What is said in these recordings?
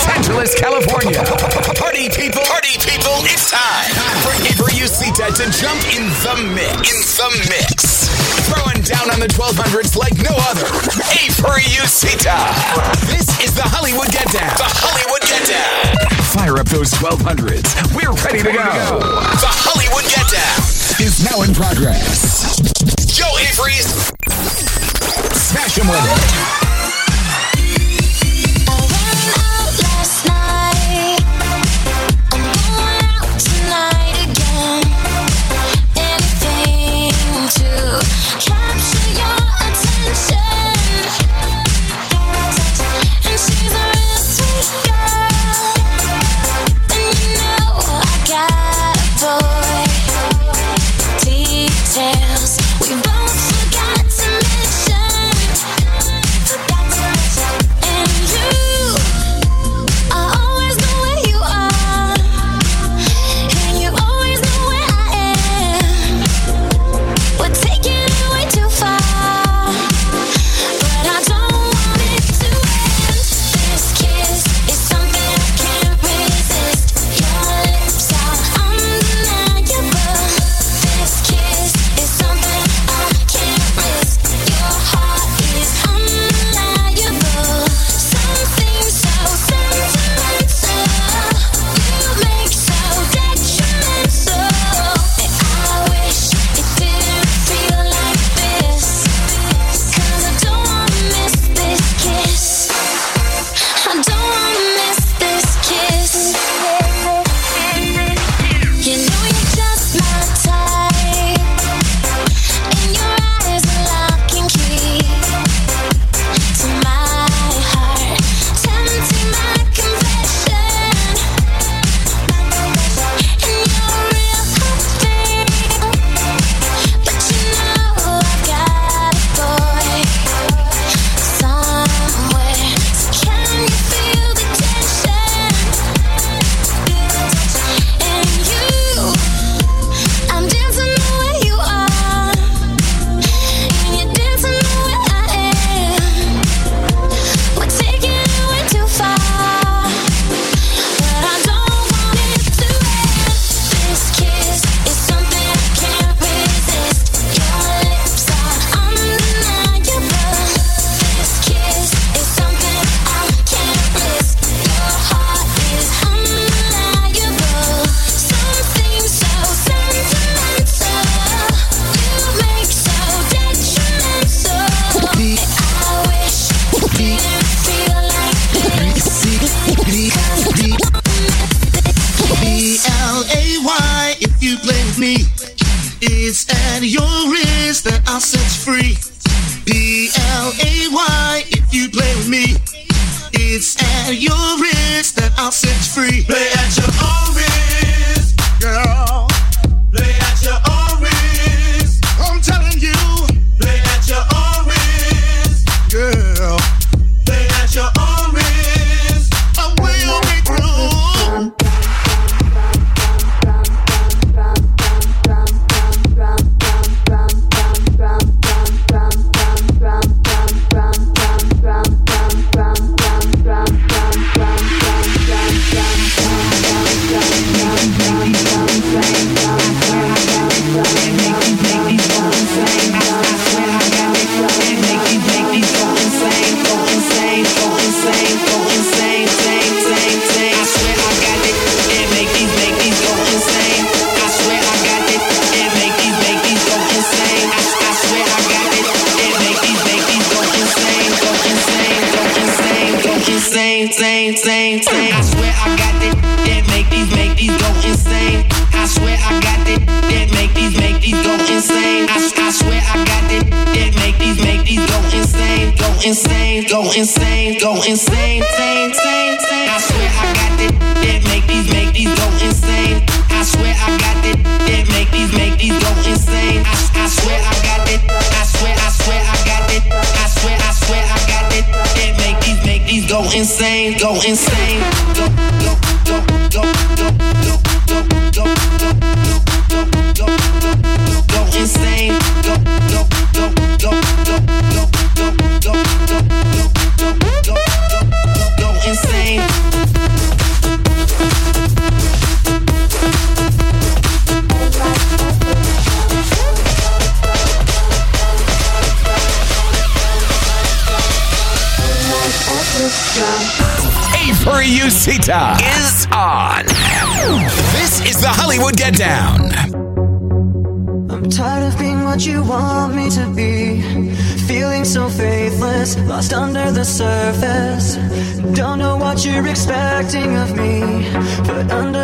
Los Angeles, California. Party people, party people, it's time for Avery Usita to jump in the mix. In the mix. Throwing down on the 1200s like no other. Avery Usita. This is the Hollywood Get Down. The Hollywood Get Down. Fire up those 1200s. We're ready to go. The Hollywood Get Down is now in progress. Joe Avery's Smash 'em with it. Insane.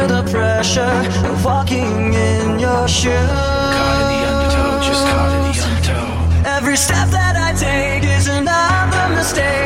the pressure of walking in your shoes. Caught in the undertow, just caught in the undertow. Every step that I take is another mistake.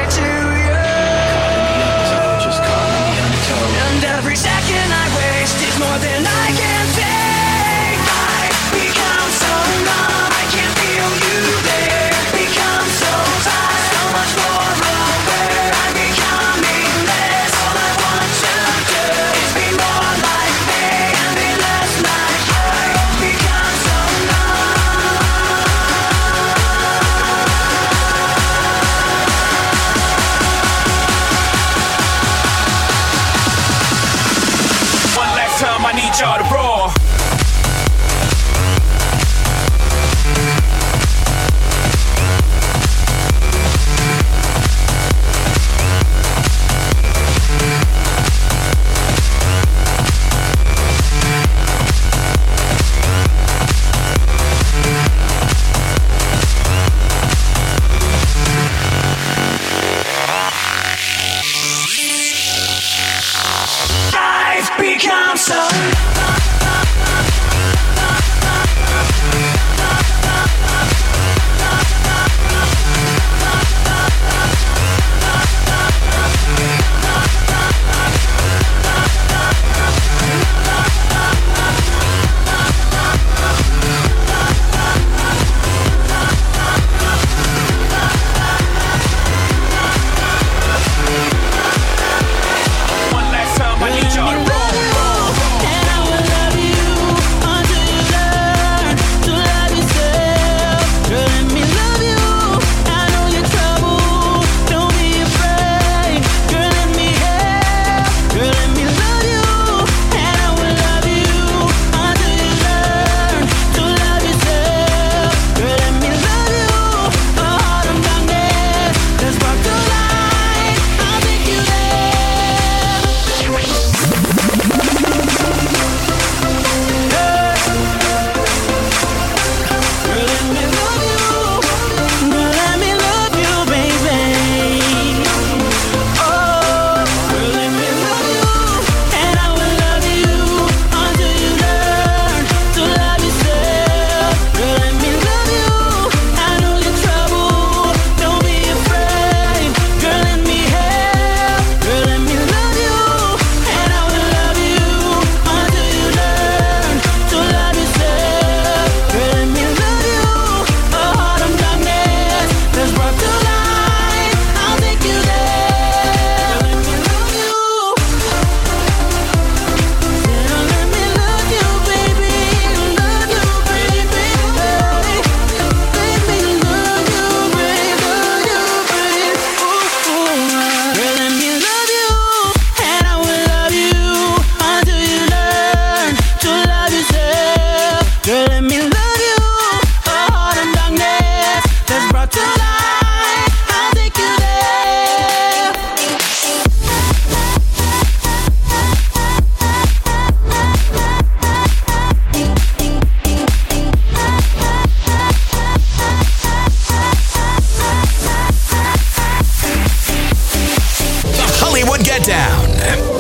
get down.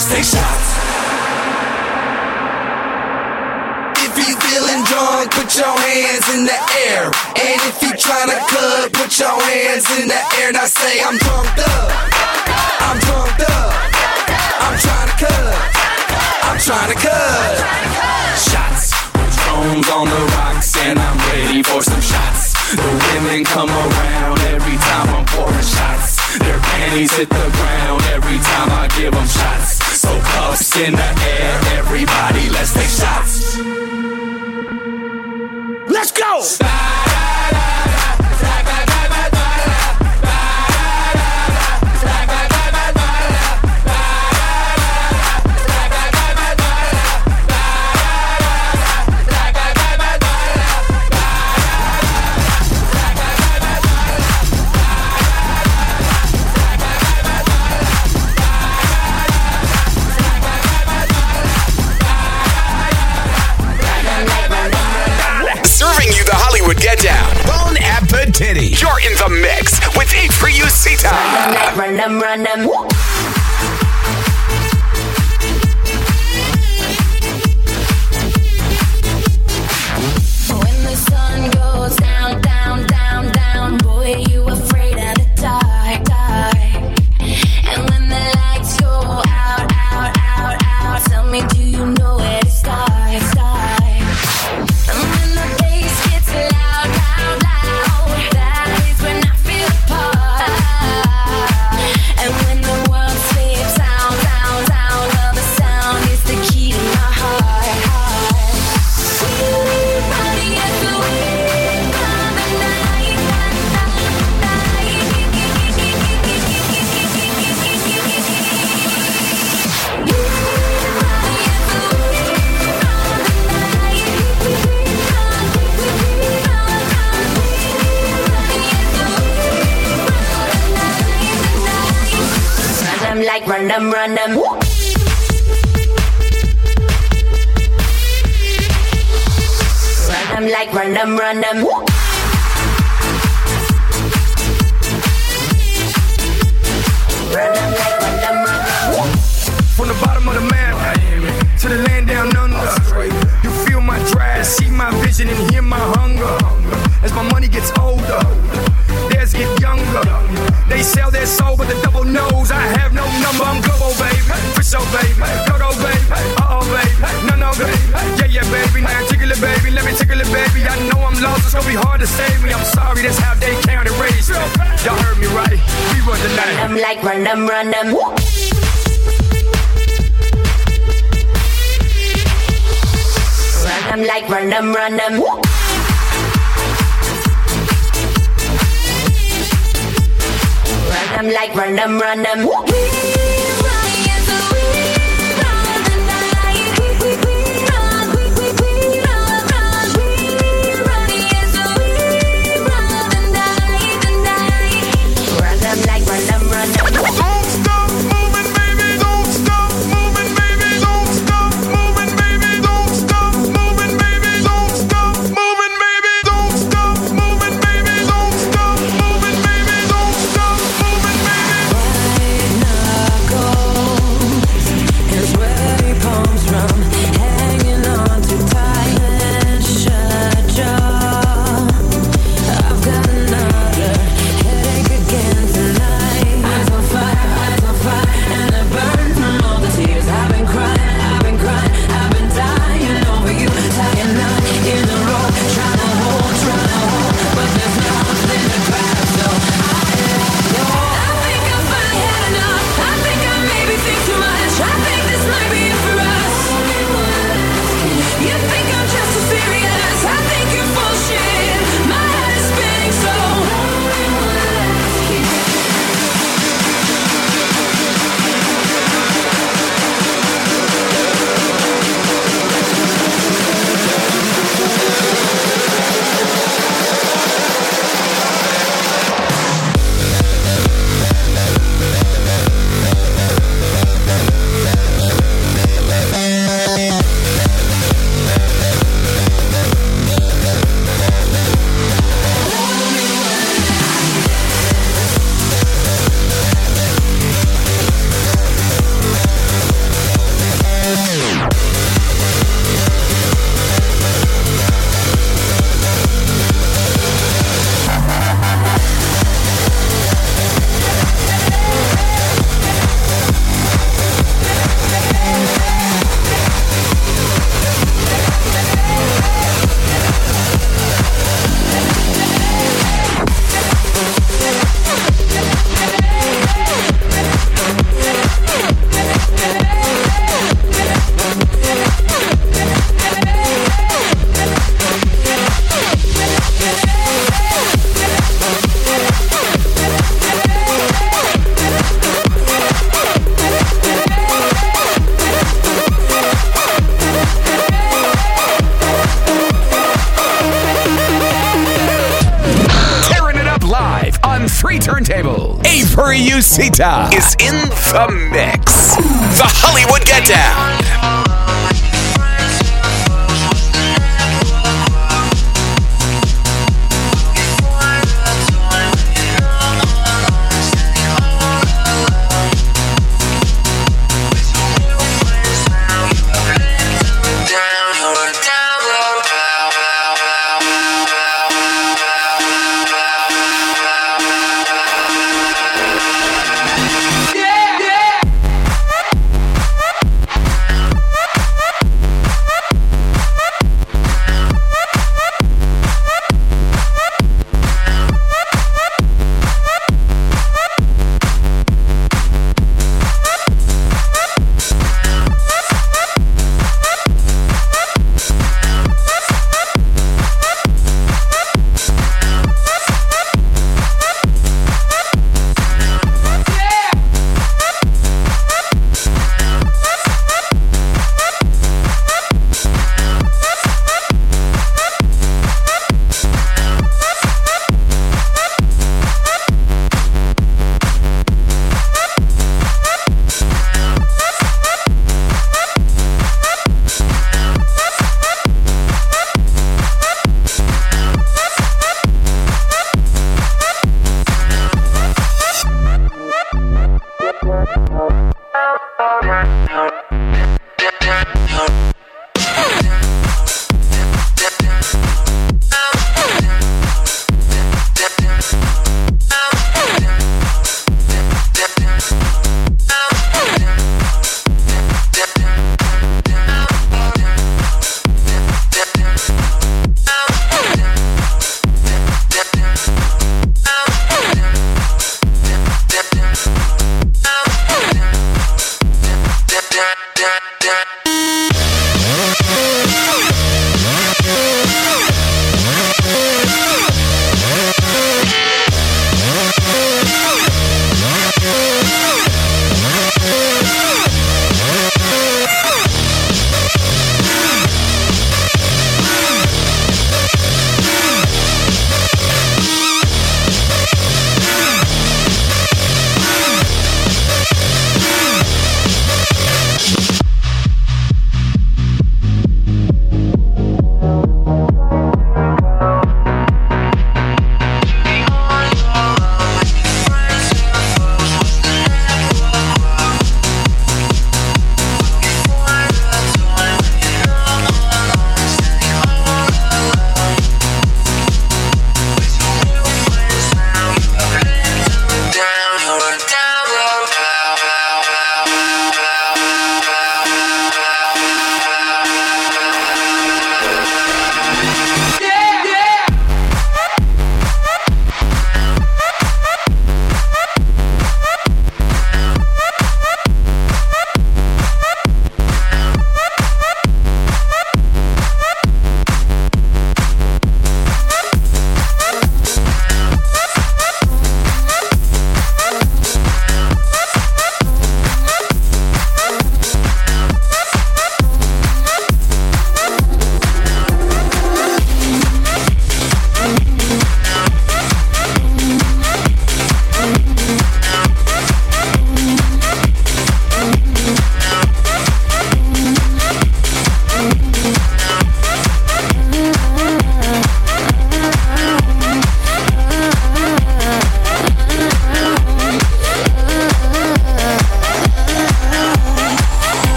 Let's take shots. If you feeling drunk, put your hands in the air. And if you tryna cut, put your hands in the air. Now say I'm drunk up. I'm drunk up. I'm tryna cut. I'm tryna cut. Shots. Stones on the rocks, and I'm ready for some shots. The women come around every time I'm pouring shots. Their panties hit the ground every time I give them shots. So close in the air, everybody, let's take shots. Let's go! get down. Bone appetiti. You're in the mix with Eat for You Sita. Run them, run them, run them. random. Random like random, random.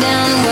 down.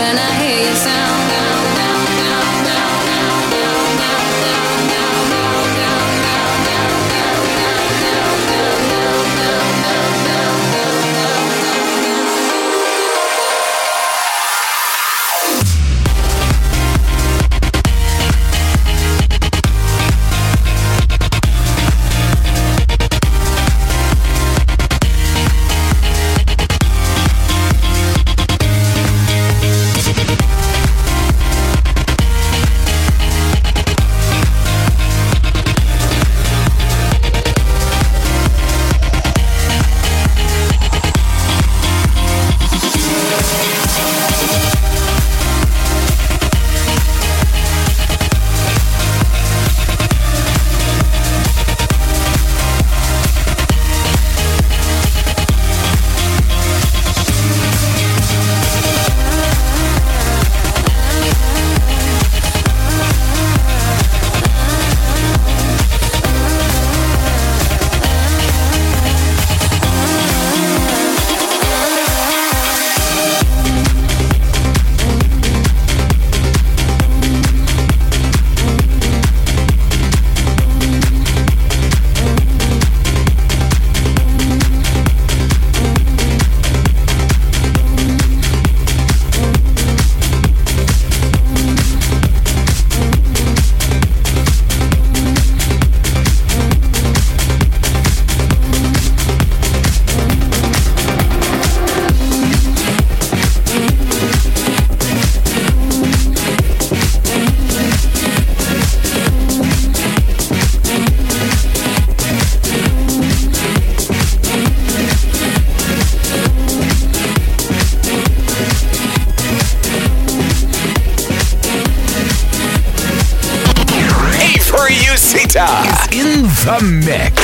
In the mix.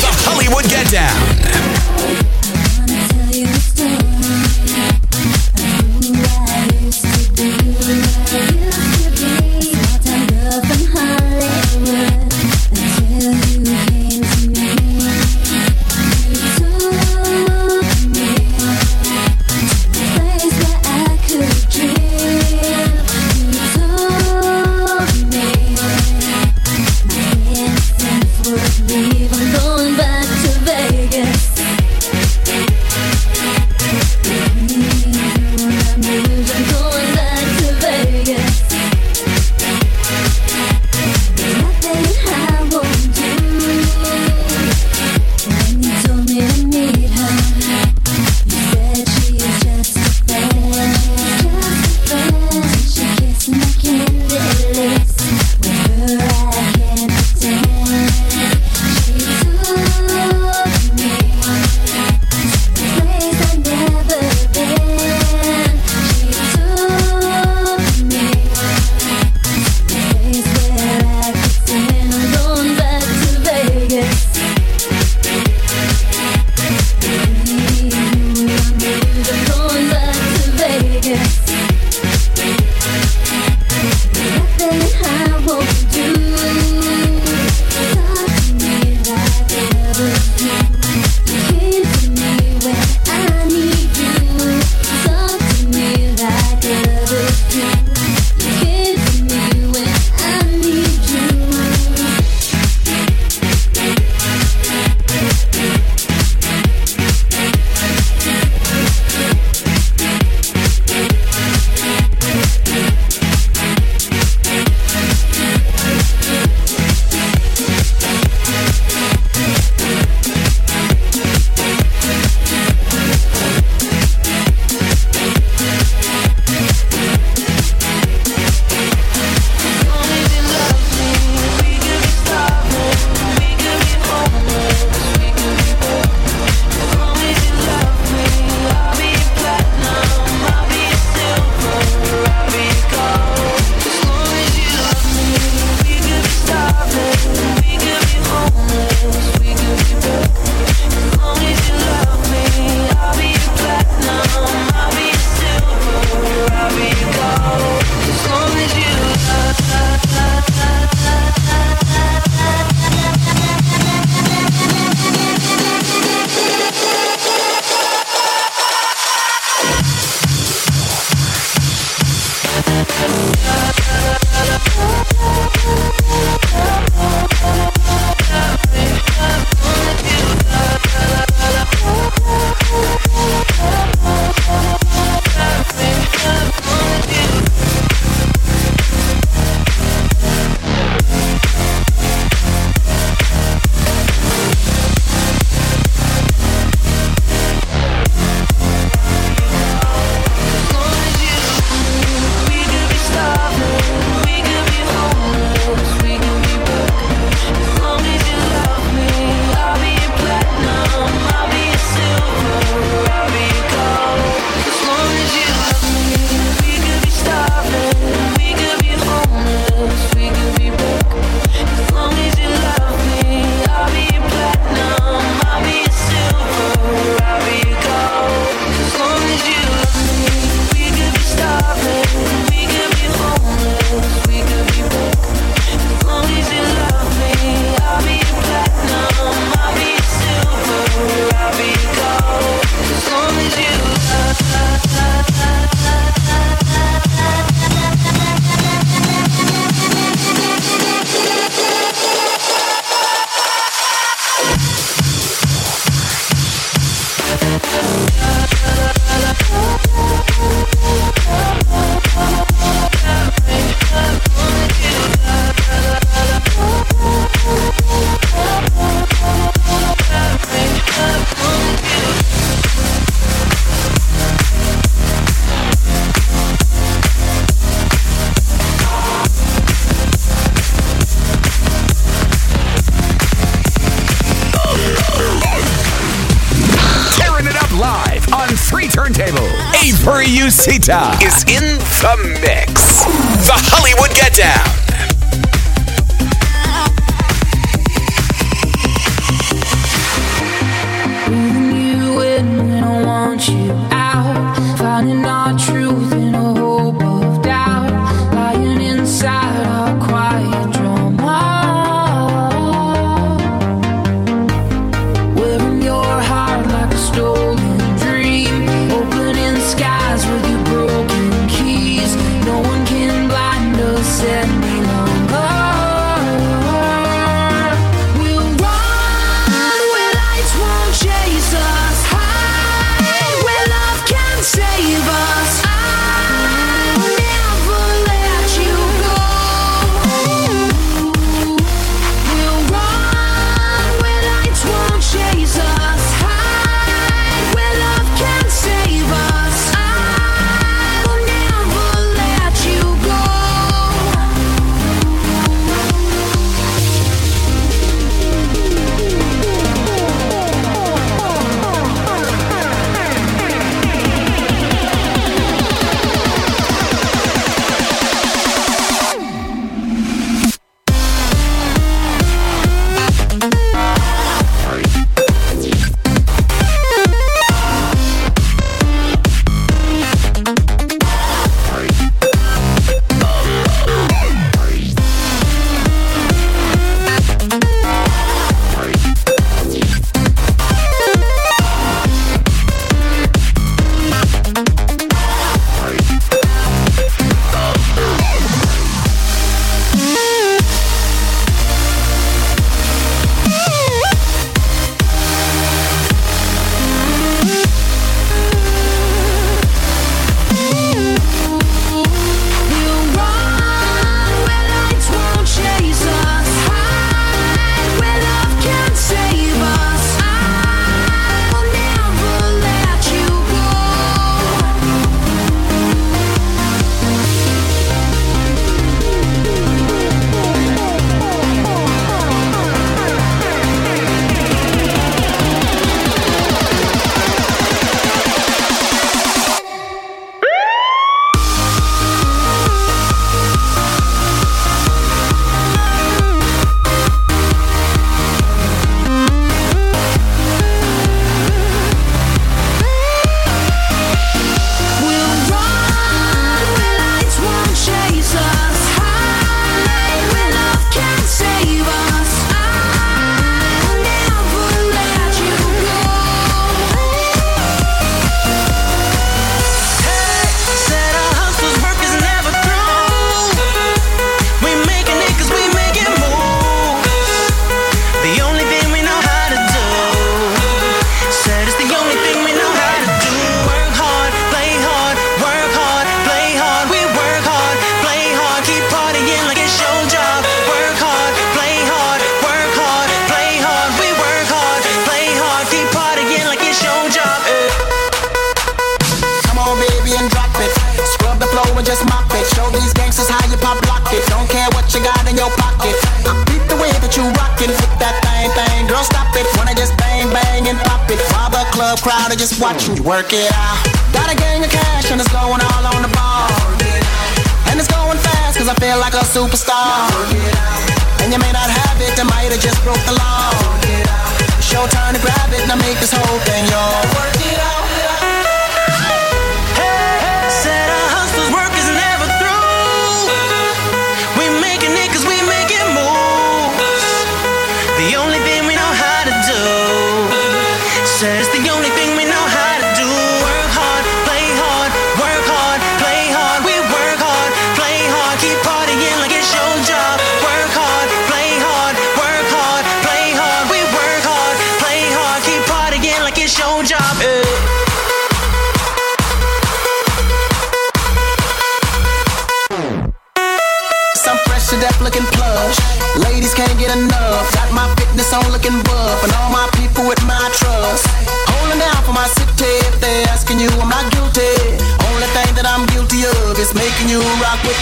The Hollywood Get Down.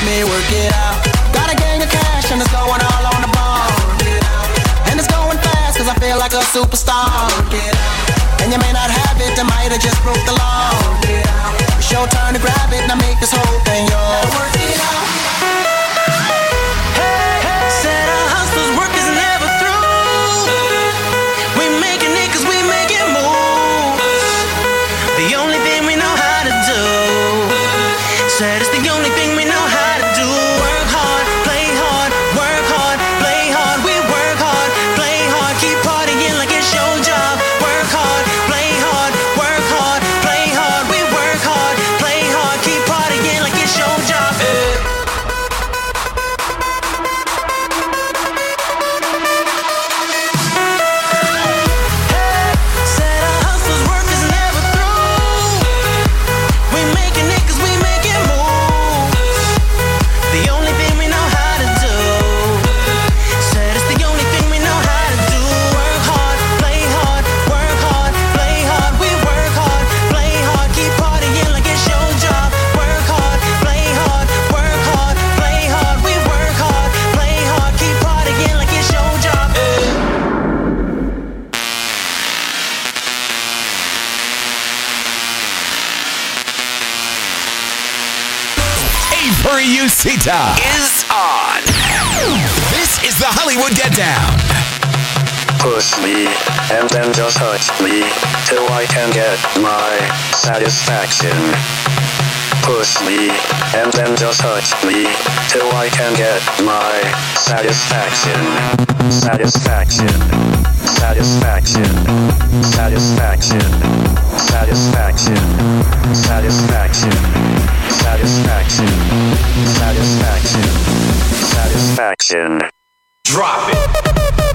me work it out. Got a gang of cash and it's going all on the ball. And it's going fast cause I feel like a superstar. And you may not have it, I might have just broke the time is on. This is the Hollywood Get Down. Push me, and then just hurt me, till I can get my satisfaction. Push me, and then just hurt me, till I can get my satisfaction. Satisfaction. Satisfaction. Satisfaction. Satisfaction. Satisfaction. satisfaction. Satisfaction. Satisfaction. Satisfaction. Drop it.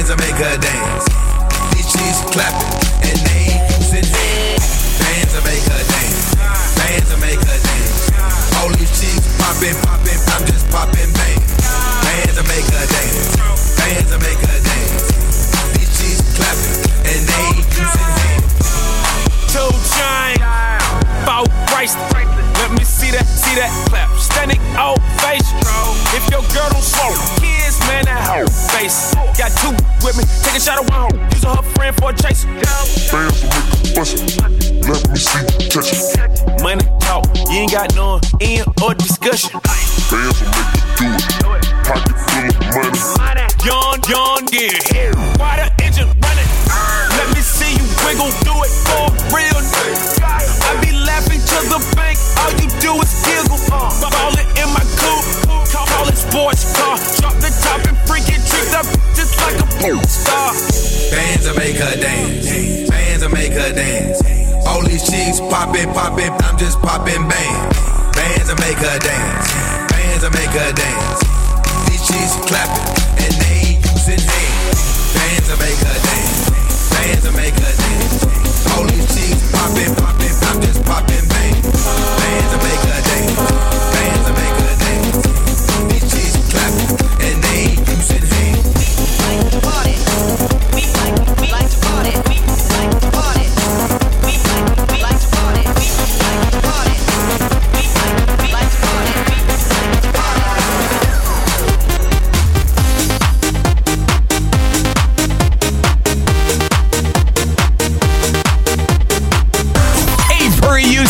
Fans will make her dance. These chicks clapping and they hands. Fans will make her dance. Fans will make her dance. All these chicks poppin', poppin', I'm just poppin', man. Fans will make her dance. Fans will make her dance. These chicks clapping and they using. Two chain, four bracelet. Let me see that, see that clap. Standing ovation. If your girl don't smoke, man, that hoe face. Got two with me, take a shot of one. Using her friend for a chase. Will make bust. Let me see touch it. Money talk, you ain't got no end or discussion. Fans will make you do it. Pocket full of money. Yawn, yawn, yeah. Why the engine running? See you wiggle, do it for real. I be laughing to the bank, all you do is giggle. Ball it in my coupe, call it sports car. Drop the top and freak it, treat up just like a porn star. Fans will make her dance. Fans will make her dance. All these chicks poppin', poppin', I'm just poppin', bang. Fans will make her dance. Fans will make her dance. These chicks clapping and they ain't using hands. Fans will make her dance. Fans will make her dance. These chicks poppin', poppin', I'm just poppin',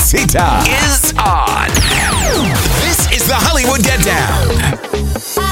Sita is on. This is the Hollywood Get Down.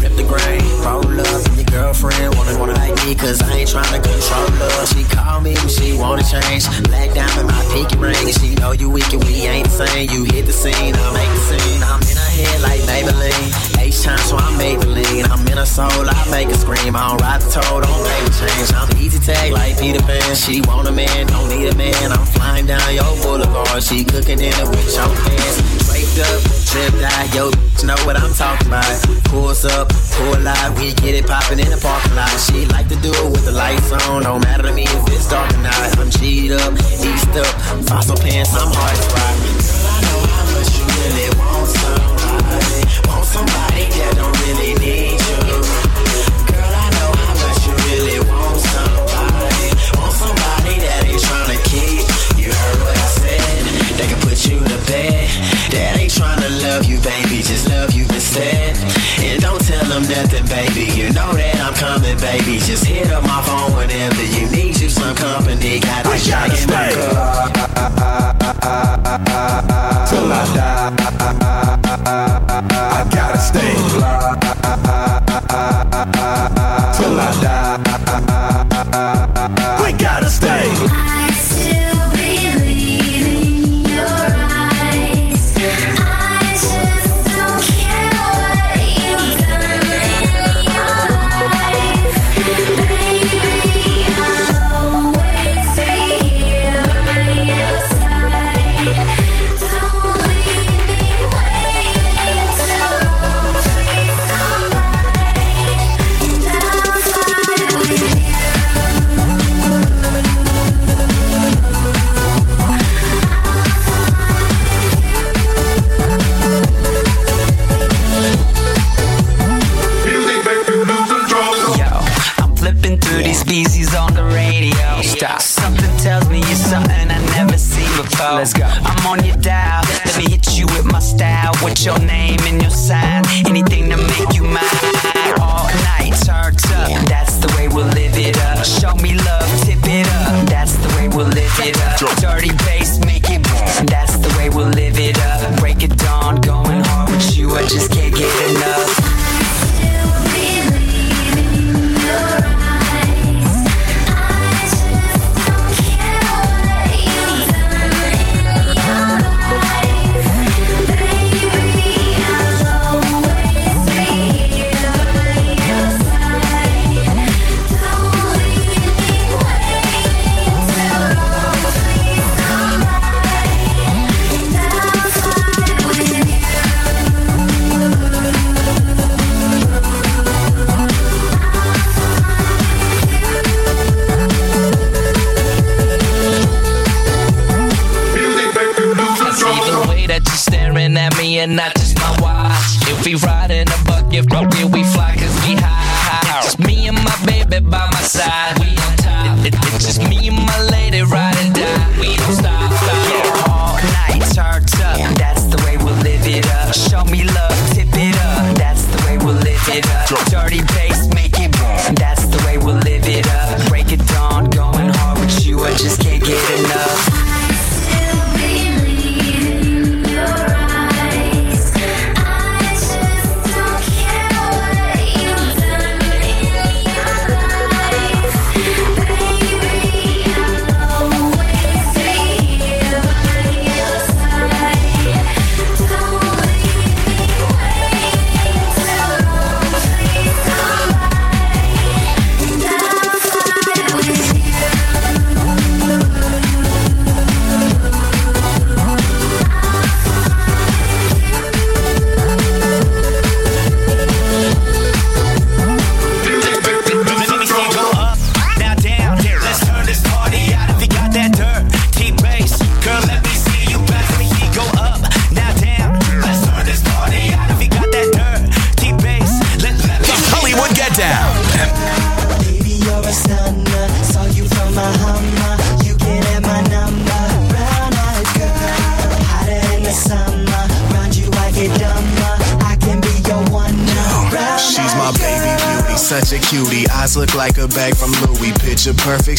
rip the grain, roll up. And your girlfriend wanna wanna like me, cause I ain't trying to control her. She call me when she wanna change. Black diamond, my pinky ring. She know you weak and we ain't the same. You hit the scene, I make the scene. I'm in her head like Maybelline. H time, so I make the lean. I'm in her soul, I make her scream. I don't ride the toe, don't make the change. I'm easy tag like Peter Pan. She want a man, don't need a man. I'm flying down your boulevard. She cooking dinner with your hands. Up, tripped out, yo, know what I'm talking about. Pulls up, pull out, we get it poppin' in the parking lot. She like to do it with the lights on, don't matter to me if it's dark or not. I'm G'd up, eased up, fossil pants, I'm hard to rock. Girl, I know how much you really want somebody, want somebody that don't Got this your name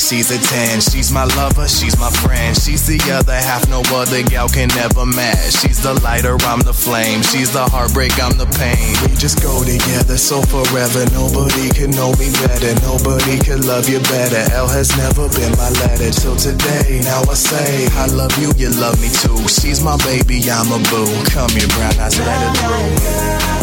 she's a 10. She's my lover, she's my friend. She's the other half, no other gal can ever match. She's the lighter, I'm the flame. She's the heartbreak, I'm the pain. We just go together so forever. Nobody can know me better. Nobody can love you better. L has never been my letter till today. Now I say, I love you, you love me too. She's my baby, I'm a boo. Come here, brown eyes, let it through.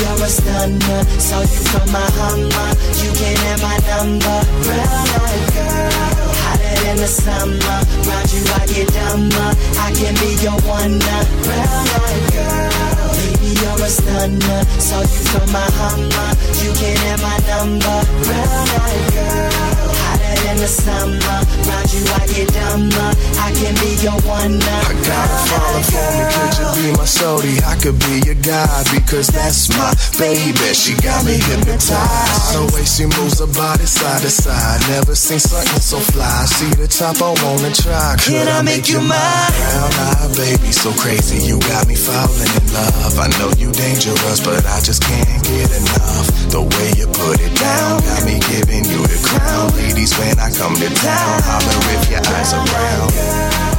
You're a stunner. Saw you from my Hummer. You can have my number. Brown eyed girl. Hotter than the summer. Round you, I get dumber. I can be your now. Brown eyed girl. Baby, you're a stunner. Saw you from my Hummer. You can have my number. Brown eyed girl. Hotter than the summer. Round you, I get dumber. I can be your one now. I got her falling for me. Could you be my shorty? I could be your guy because that's my baby. She got me hypnotized. The way she moves her body side to side. Never seen something so fly. See the top, I wanna try. Could I make you mine? Brown eye baby, so crazy. You got me falling in love. I know you dangerous, but I just can't get enough. The way you put it down got me giving you the crown. Ladies, when I come to town, holler if your eyes around.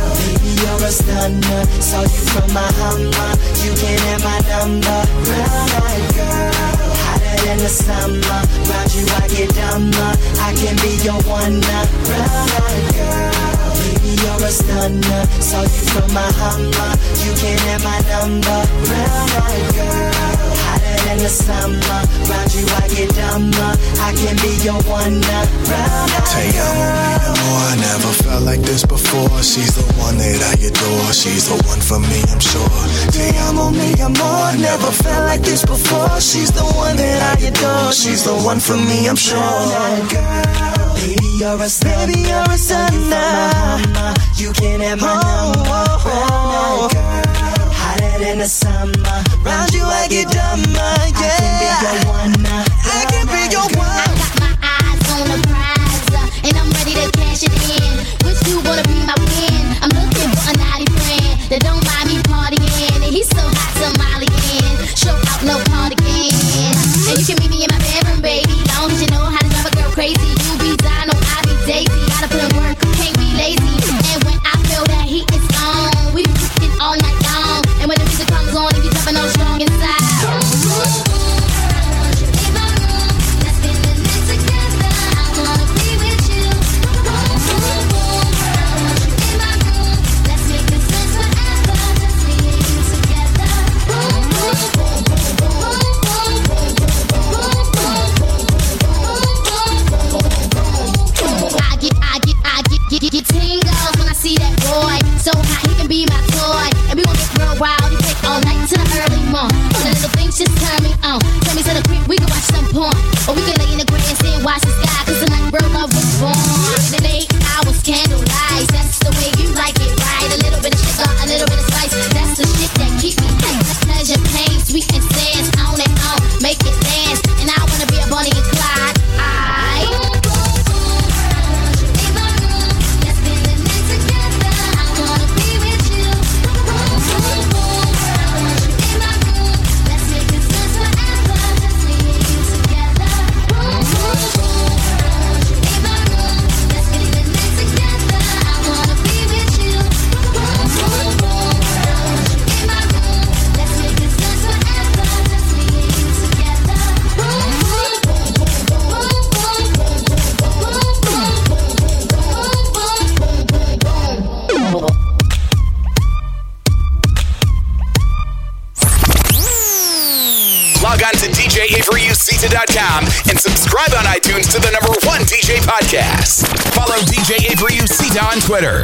You're a stunner. Saw you from my Hummer. You can have my number. Brown eyed girl. Hotter than the summer. Round you, I get dumber. I can be your one. Brown eyed girl. You're a stunner. Saw you from my Hummer. You can have my number. Brown eyed girl. Hotter than the summer. Round you, I get dumber. I can be your one Te amo, mi amor. I never felt like this before. She's the one that I adore. She's the one for me, I'm sure. Te amo, mi amor. I never felt like this before. She's the one that I adore. She's the one for me, I'm sure. Baby, you're a stunner. Baby, you're a stunner. You can have my number. Brown eyed girl. Hotter than the summer. Round you, I get dumber. Yeah. I can be your one now. I can be your one. I got my eyes on the prize, uh, and I'm ready to cash it in. Which you wanna be my win? I'm looking for a naughty friend that don't mind me partying. And he's so hot, Somalian. Show out, no cardigan. And you can meet me in my bedroom, baby. Long as you know how to drive a girl crazy. Twitter.